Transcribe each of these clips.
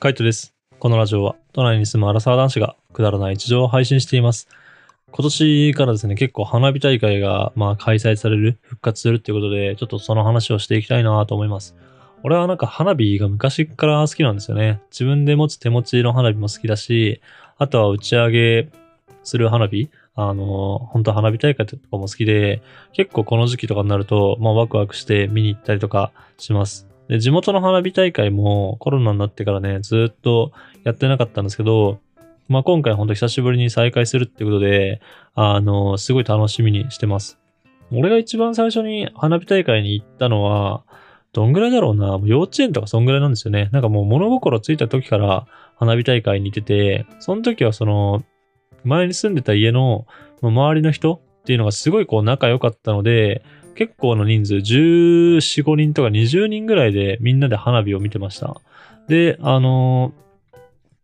カイトです。このラジオは都内に住むアラサー男子がくだらない日常を配信しています。今年からですね、結構花火大会がまあ開催される、復活するっていうことで、ちょっとその話をしていきたいなと思います。俺はなんか花火が昔から好きなんですよね。自分で持つ手持ちの花火も好きだし、あとは打ち上げする花火あの、本当花火大会とかも好きで、結構この時期とかになると、まあワクワクして見に行ったりとかします。で、地元の花火大会もコロナになってからね、ずっとやってなかったんですけど、まあ今回本当久しぶりに再開するってことで、あの、すごい楽しみにしてます。俺が一番最初に花火大会に行ったのは、どんぐらいだろうな、もう幼稚園とかそんぐらいなんですよね。なんかもう物心ついた時から花火大会に行ってて、その時はその、前に住んでた家の周りの人っていうのがすごいこう仲良かったので、結構な人数、14、5人とか20人ぐらいでみんなで花火を見てました。で、あの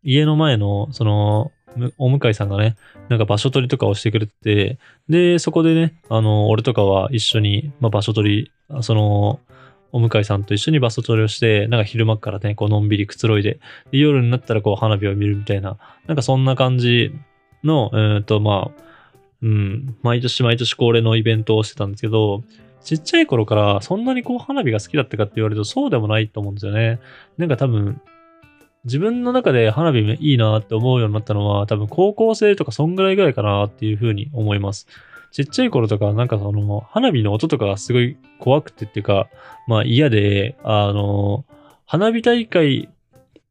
家の前の、その、お向かいさんがね、なんか場所取りとかをしてくれてて、で、そこでね、あの、俺とかは一緒に、まあ、場所取り、その、お向かいさんと一緒に場所取りをして、なんか昼間からね、こうのんびりくつろいで、で夜になったらこう花火を見るみたいな、なんかそんな感じの、えー、っと、まあ、うん、毎年毎年恒例のイベントをしてたんですけど、ちっちゃい頃からそんなにこう花火が好きだったかって言われるとそうでもないと思うんですよね。なんか多分、自分の中で花火いいなって思うようになったのは多分高校生とかそんぐらいぐらいかなっていうふうに思います。ちっちゃい頃とかなんかその花火の音とかがすごい怖くてっていうか、まあ嫌で、あの、花火大会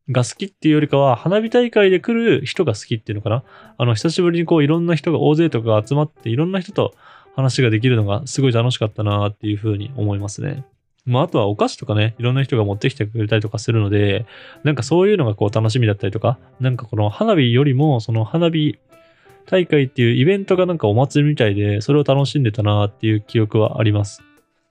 が好きっていうよりかは、花火大会で来る人が好きっていうのかな。あの、久しぶりにこういろんな人が大勢とか集まって、いろんな人と話ができるのがすごい楽しかったなっていうふうに思いますね。まあ、あとはお菓子とかね、いろんな人が持ってきてくれたりとかするので、なんかそういうのがこう楽しみだったりとか、なんかこの花火よりも、その花火大会っていうイベントがなんかお祭りみたいで、それを楽しんでたなっていう記憶はあります。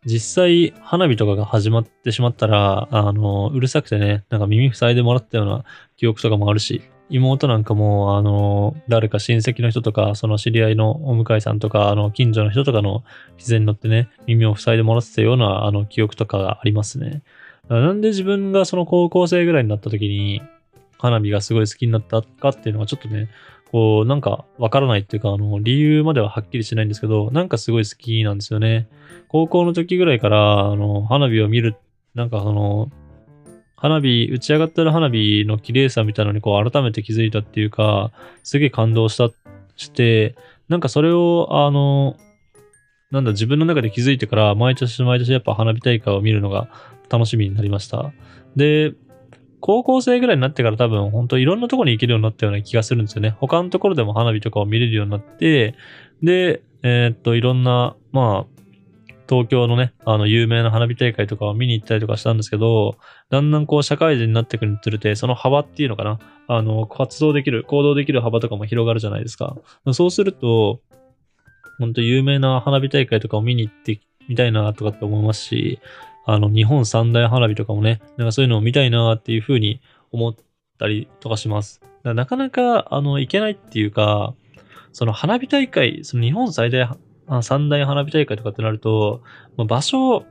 実際、花火とかが始まってしまったら、あの、うるさくてね、なんか耳塞いでもらったような記憶とかもあるし、妹なんかも、あの、誰か親戚の人とか、その知り合いのお向かいさんとか、あの、近所の人とかの自然に乗ってね、耳を塞いでもらってたような、あの、記憶とかがありますね。なんで自分がその高校生ぐらいになった時に、花火がすごい好きになったかっていうのがちょっとね、こう、なんかわからないっていうか、あの、理由までははっきりしないんですけど、なんかすごい好きなんですよね。高校の時ぐらいから、あの、花火を見る、なんかその、花火、打ち上がってる花火の綺麗さみたいなのにこう改めて気づいたっていうか、すげえ感動した、して、なんかそれを、あの、なんだ、自分の中で気づいてから、毎年毎年やっぱ花火大会を見るのが楽しみになりました。で、高校生ぐらいになってから多分本当いろんなところに行けるようになったような気がするんですよね。他のところでも花火とかを見れるようになって、で、えーっと、いろんな、まあ、東京のね、あの、有名な花火大会とかを見に行ったりとかしたんですけど、だんだんこう、社会人になってくるにつれて、その幅っていうのかな、あの、活動できる、行動できる幅とかも広がるじゃないですか。そうすると、本当有名な花火大会とかを見に行ってみたいなとかって思いますし、あの、日本三大花火とかもね、なんかそういうのを見たいなっていうふうに思ったりとかします。なかなか、あの、行けないっていうか、その花火大会、その日本最大、まあ三大花火大会とかってなると、まあ場所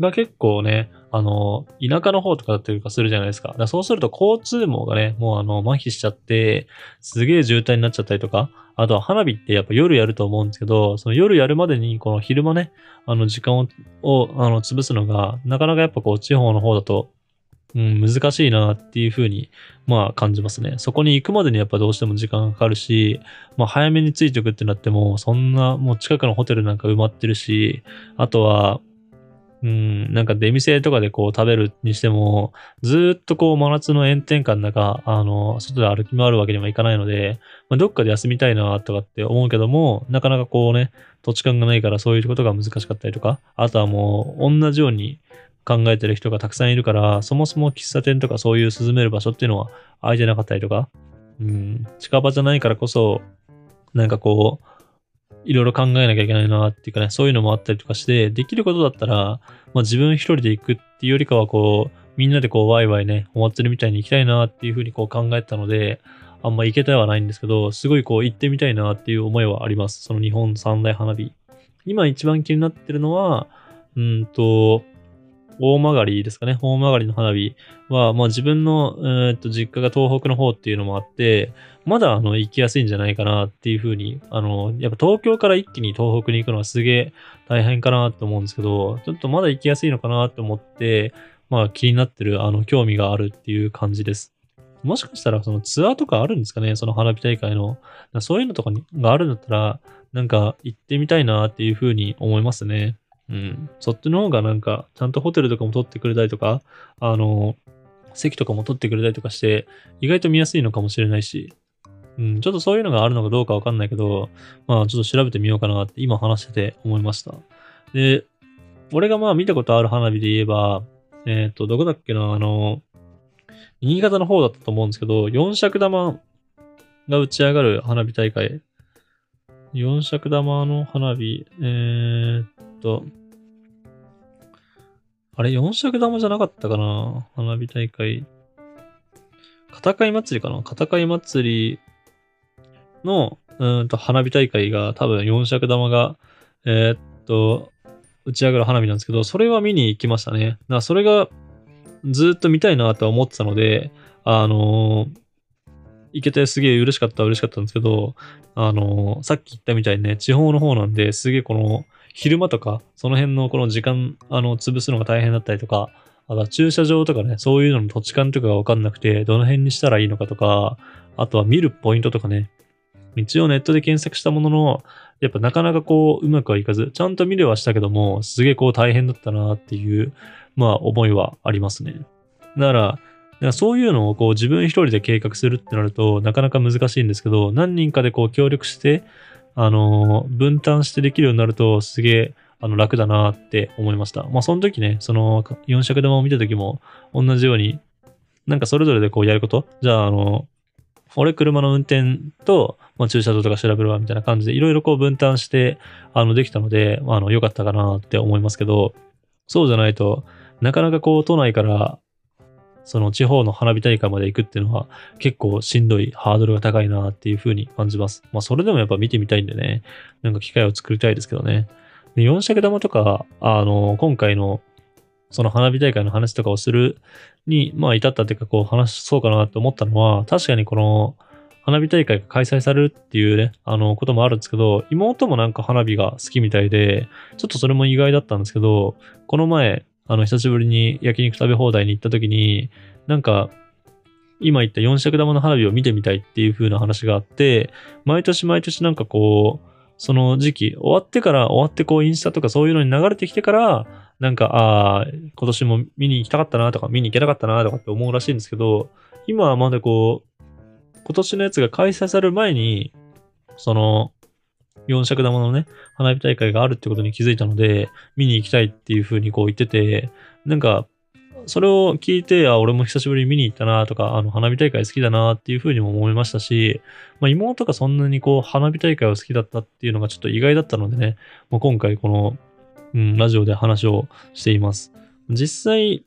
が結構ね、あの、田舎の方とかだったりとかするじゃないですか。だそうすると交通網がね、もうあの、麻痺しちゃって、すげえ渋滞になっちゃったりとか、あとは花火ってやっぱ夜やると思うんですけど、その夜やるまでにこの昼間ね、あの時間を、をあの、潰すのが、なかなかやっぱこう地方の方だと、うん、難しいなっていうふうに、まあ感じますね。そこに行くまでにやっぱどうしても時間がかかるし、まあ早めに着いておくってなっても、そんなもう近くのホテルなんか埋まってるし、あとは、うん、なんか出店とかでこう食べるにしても、ずっとこう真夏の炎天下の中、あの、外で歩き回るわけにはいかないので、まあ、どっかで休みたいなとかって思うけども、なかなかこうね、土地勘がないからそういうことが難しかったりとか、あとはもう同じように考えてる人がたくさんいるから、そもそも喫茶店とかそういう涼める場所っていうのは空いてなかったりとか、うん、近場じゃないからこそ、なんかこう、いろいろ考えなきゃいけないなっていうかね、そういうのもあったりとかして、できることだったら、まあ自分一人で行くっていうよりかはこう、みんなでこうワイワイね、お祭りみたいに行きたいなっていうふうにこう考えてたので、あんま行けてはないんですけど、すごいこう行ってみたいなっていう思いはあります。その日本三大花火。今一番気になってるのは、うんと、大曲ですかね。大曲の花火は、まあ自分の、えー、っと、実家が東北の方っていうのもあって、まだあの、行きやすいんじゃないかなっていうふうに、あの、やっぱ東京から一気に東北に行くのはすげえ大変かなと思うんですけど、ちょっとまだ行きやすいのかなと思って、まあ気になってる、あの、興味があるっていう感じです。もしかしたらそのツアーとかあるんですかね？その花火大会の。そういうのとかがあるんだったら、なんか行ってみたいなっていうふうに思いますね。うん。そっちの方がなんか、ちゃんとホテルとかも取ってくれたりとか、あの、席とかも取ってくれたりとかして、意外と見やすいのかもしれないし、うん、ちょっとそういうのがあるのかどうかわかんないけど、まあちょっと調べてみようかなって今話してて思いました。で、俺がまあ見たことある花火で言えば、えっ、ー、と、どこだっけな、あの、新潟の方だったと思うんですけど、四尺玉が打ち上がる花火大会。四尺玉の花火、えー、っと、あれ、四尺玉じゃなかったかな？花火大会。片貝祭りかな？片貝祭りの、うんと、花火大会が多分四尺玉が、えー、っと、打ち上がる花火なんですけど、それは見に行きましたね。だからそれがずっと見たいなとは思ってたので、あのー、行けてすげえ嬉しかった嬉しかったんですけど、あのー、さっき言ったみたいにね、地方の方なんで、すげえこの、昼間とか、その辺のこの時間、あの、潰すのが大変だったりとか、あとは駐車場とかね、そういうのの土地勘とかがわかんなくて、どの辺にしたらいいのかとか、あとは見るポイントとかね、一応ネットで検索したものの、やっぱなかなかこう、うまくはいかず、ちゃんと見れはしたけども、すげえこう大変だったなっていう、まあ思いはありますね。だから、だからそういうのをこう自分一人で計画するってなるとなかなか難しいんですけど、何人かでこう協力して、あの、分担してできるようになるとすげえ、あの、楽だなって思いました。まあ、その時ね、その、4尺玉を見た時も、同じように、なんかそれぞれでこうやること、じゃあ、あの、俺車の運転と、まあ、駐車場とか調べるわみたいな感じでいろいろこう分担して、あの、できたので、まあの、良かったかなって思いますけど、そうじゃないと、なかなかこう都内からその地方の花火大会まで行くっていうのは結構しんどいハードルが高いなっていう風に感じます。まあそれでもやっぱ見てみたいんでね、なんか機会を作りたいですけどね。で4尺玉とか、あの、今回のその花火大会の話とかをするに、まあ至ったっていうかこう話そうかなって思ったのは、確かにこの花火大会が開催されるっていうね、あのこともあるんですけど、妹もなんか花火が好きみたいで、ちょっとそれも意外だったんですけど、この前、あの、久しぶりに焼肉食べ放題に行った時に、なんか、今言った四尺玉の花火を見てみたいっていう風な話があって、毎年毎年なんかこう、その時期、終わってから、終わってこうインスタとかそういうのに流れてきてから、なんか、ああ、今年も見に行きたかったなとか、見に行けなかったなとかって思うらしいんですけど、今はまだこう、今年のやつが開催される前に、その、四尺玉のね、花火大会があるってことに気づいたので、見に行きたいっていう風にこう言ってて、なんか、それを聞いて、あ、俺も久しぶりに見に行ったなとか、あの、花火大会好きだなっていう風にも思いましたし、まあ、妹がそんなにこう、花火大会を好きだったっていうのがちょっと意外だったのでね、まあ、今回この、うん、ラジオで話をしています。実際、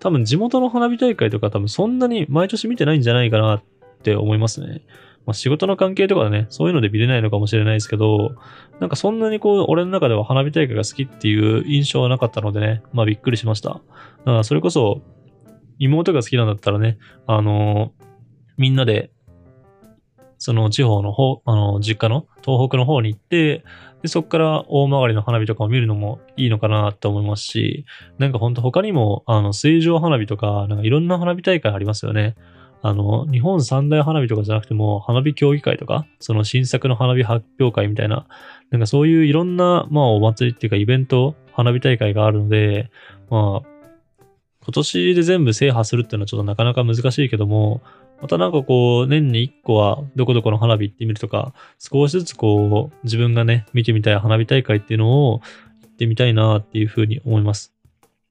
多分地元の花火大会とか多分そんなに毎年見てないんじゃないかなって思いますね。まあ、仕事の関係とかね、そういうので見れないのかもしれないですけど、なんかそんなにこう、俺の中では花火大会が好きっていう印象はなかったのでね、まあびっくりしました。だからそれこそ、妹が好きなんだったらね、あのー、みんなで、その地方の方、あの、実家の東北の方に行って、で、そこから大曲りの花火とかを見るのもいいのかなって思いますし、なんかほんと他にも、あの、水上花火とか、なんかいろんな花火大会ありますよね。あの、日本三大花火とかじゃなくても、花火競技会とか、その新作の花火発表会みたいな、なんかそういういろんな、まあお祭りっていうかイベント、花火大会があるので、まあ、今年で全部制覇するっていうのはちょっとなかなか難しいけども、またなんかこう、年に一個はどこどこの花火行ってみるとか、少しずつこう、自分がね、見てみたい花火大会っていうのを行ってみたいなっていうふうに思います。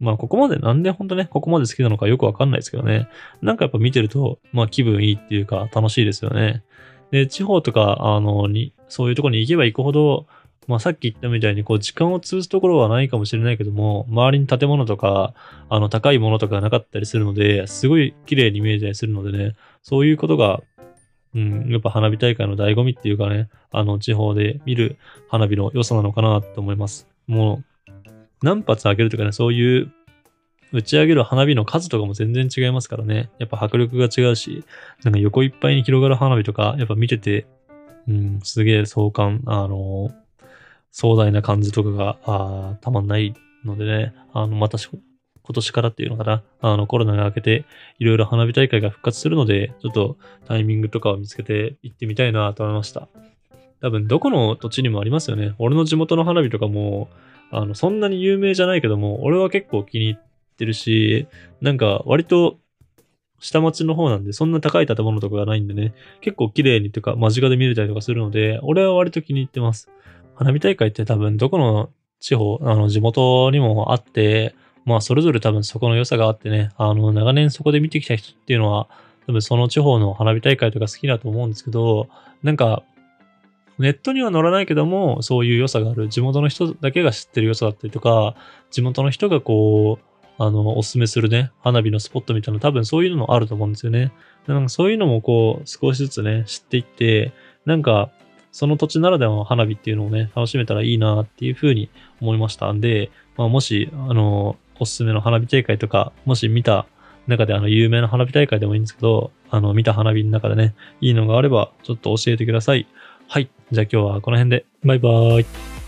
まあ、ここまでなんで本当ね、ここまで好きなのかよくわかんないですけどね。なんかやっぱ見てると、まあ気分いいっていうか楽しいですよね。で、地方とか、あの、に、そういうとこに行けば行くほど、まあさっき言ったみたいに、こう時間を潰すところはないかもしれないけども、周りに建物とか、あの、高いものとかなかったりするので、すごい綺麗に見えたりするのでね、そういうことが、うん、やっぱ花火大会の醍醐味っていうかね、あの、地方で見る花火の良さなのかなと思います。もう、何発開けるとかね、そういう打ち上げる花火の数とかも全然違いますからね。やっぱ迫力が違うし、なんか横いっぱいに広がる花火とか、やっぱ見てて、うん、すげえ壮観、あのー、壮大な感じとかが、あたまんないのでね、あの、また今年からっていうのかな、あの、コロナが明けて、いろいろ花火大会が復活するので、ちょっとタイミングとかを見つけて行ってみたいなと思いました。多分、どこの土地にもありますよね。俺の地元の花火とかも、あの、そんなに有名じゃないけども、俺は結構気に入ってるし、なんか割と下町の方なんで、そんな高い建物とかがないんでね、結構綺麗にというか間近で見れたりとかするので、俺は割と気に入ってます。花火大会って多分どこの地方、あの地元にもあって、まあそれぞれ多分そこの良さがあってね、あの長年そこで見てきた人っていうのは、多分その地方の花火大会とか好きだと思うんですけど、なんかネットには載らないけども、そういう良さがある。地元の人だけが知ってる良さだったりとか、地元の人がこう、あの、おすすめするね、花火のスポットみたいな多分そういうのもあると思うんですよね。なんかそういうのもこう、少しずつね、知っていって、なんか、その土地ならではの花火っていうのをね、楽しめたらいいなっていうふうに思いましたんで、まあ、もし、あの、おすすめの花火大会とか、もし見た中であの、有名な花火大会でもいいんですけど、あの、見た花火の中でね、いいのがあれば、ちょっと教えてください。はい。じゃあ今日はこの辺で。バイバーイ。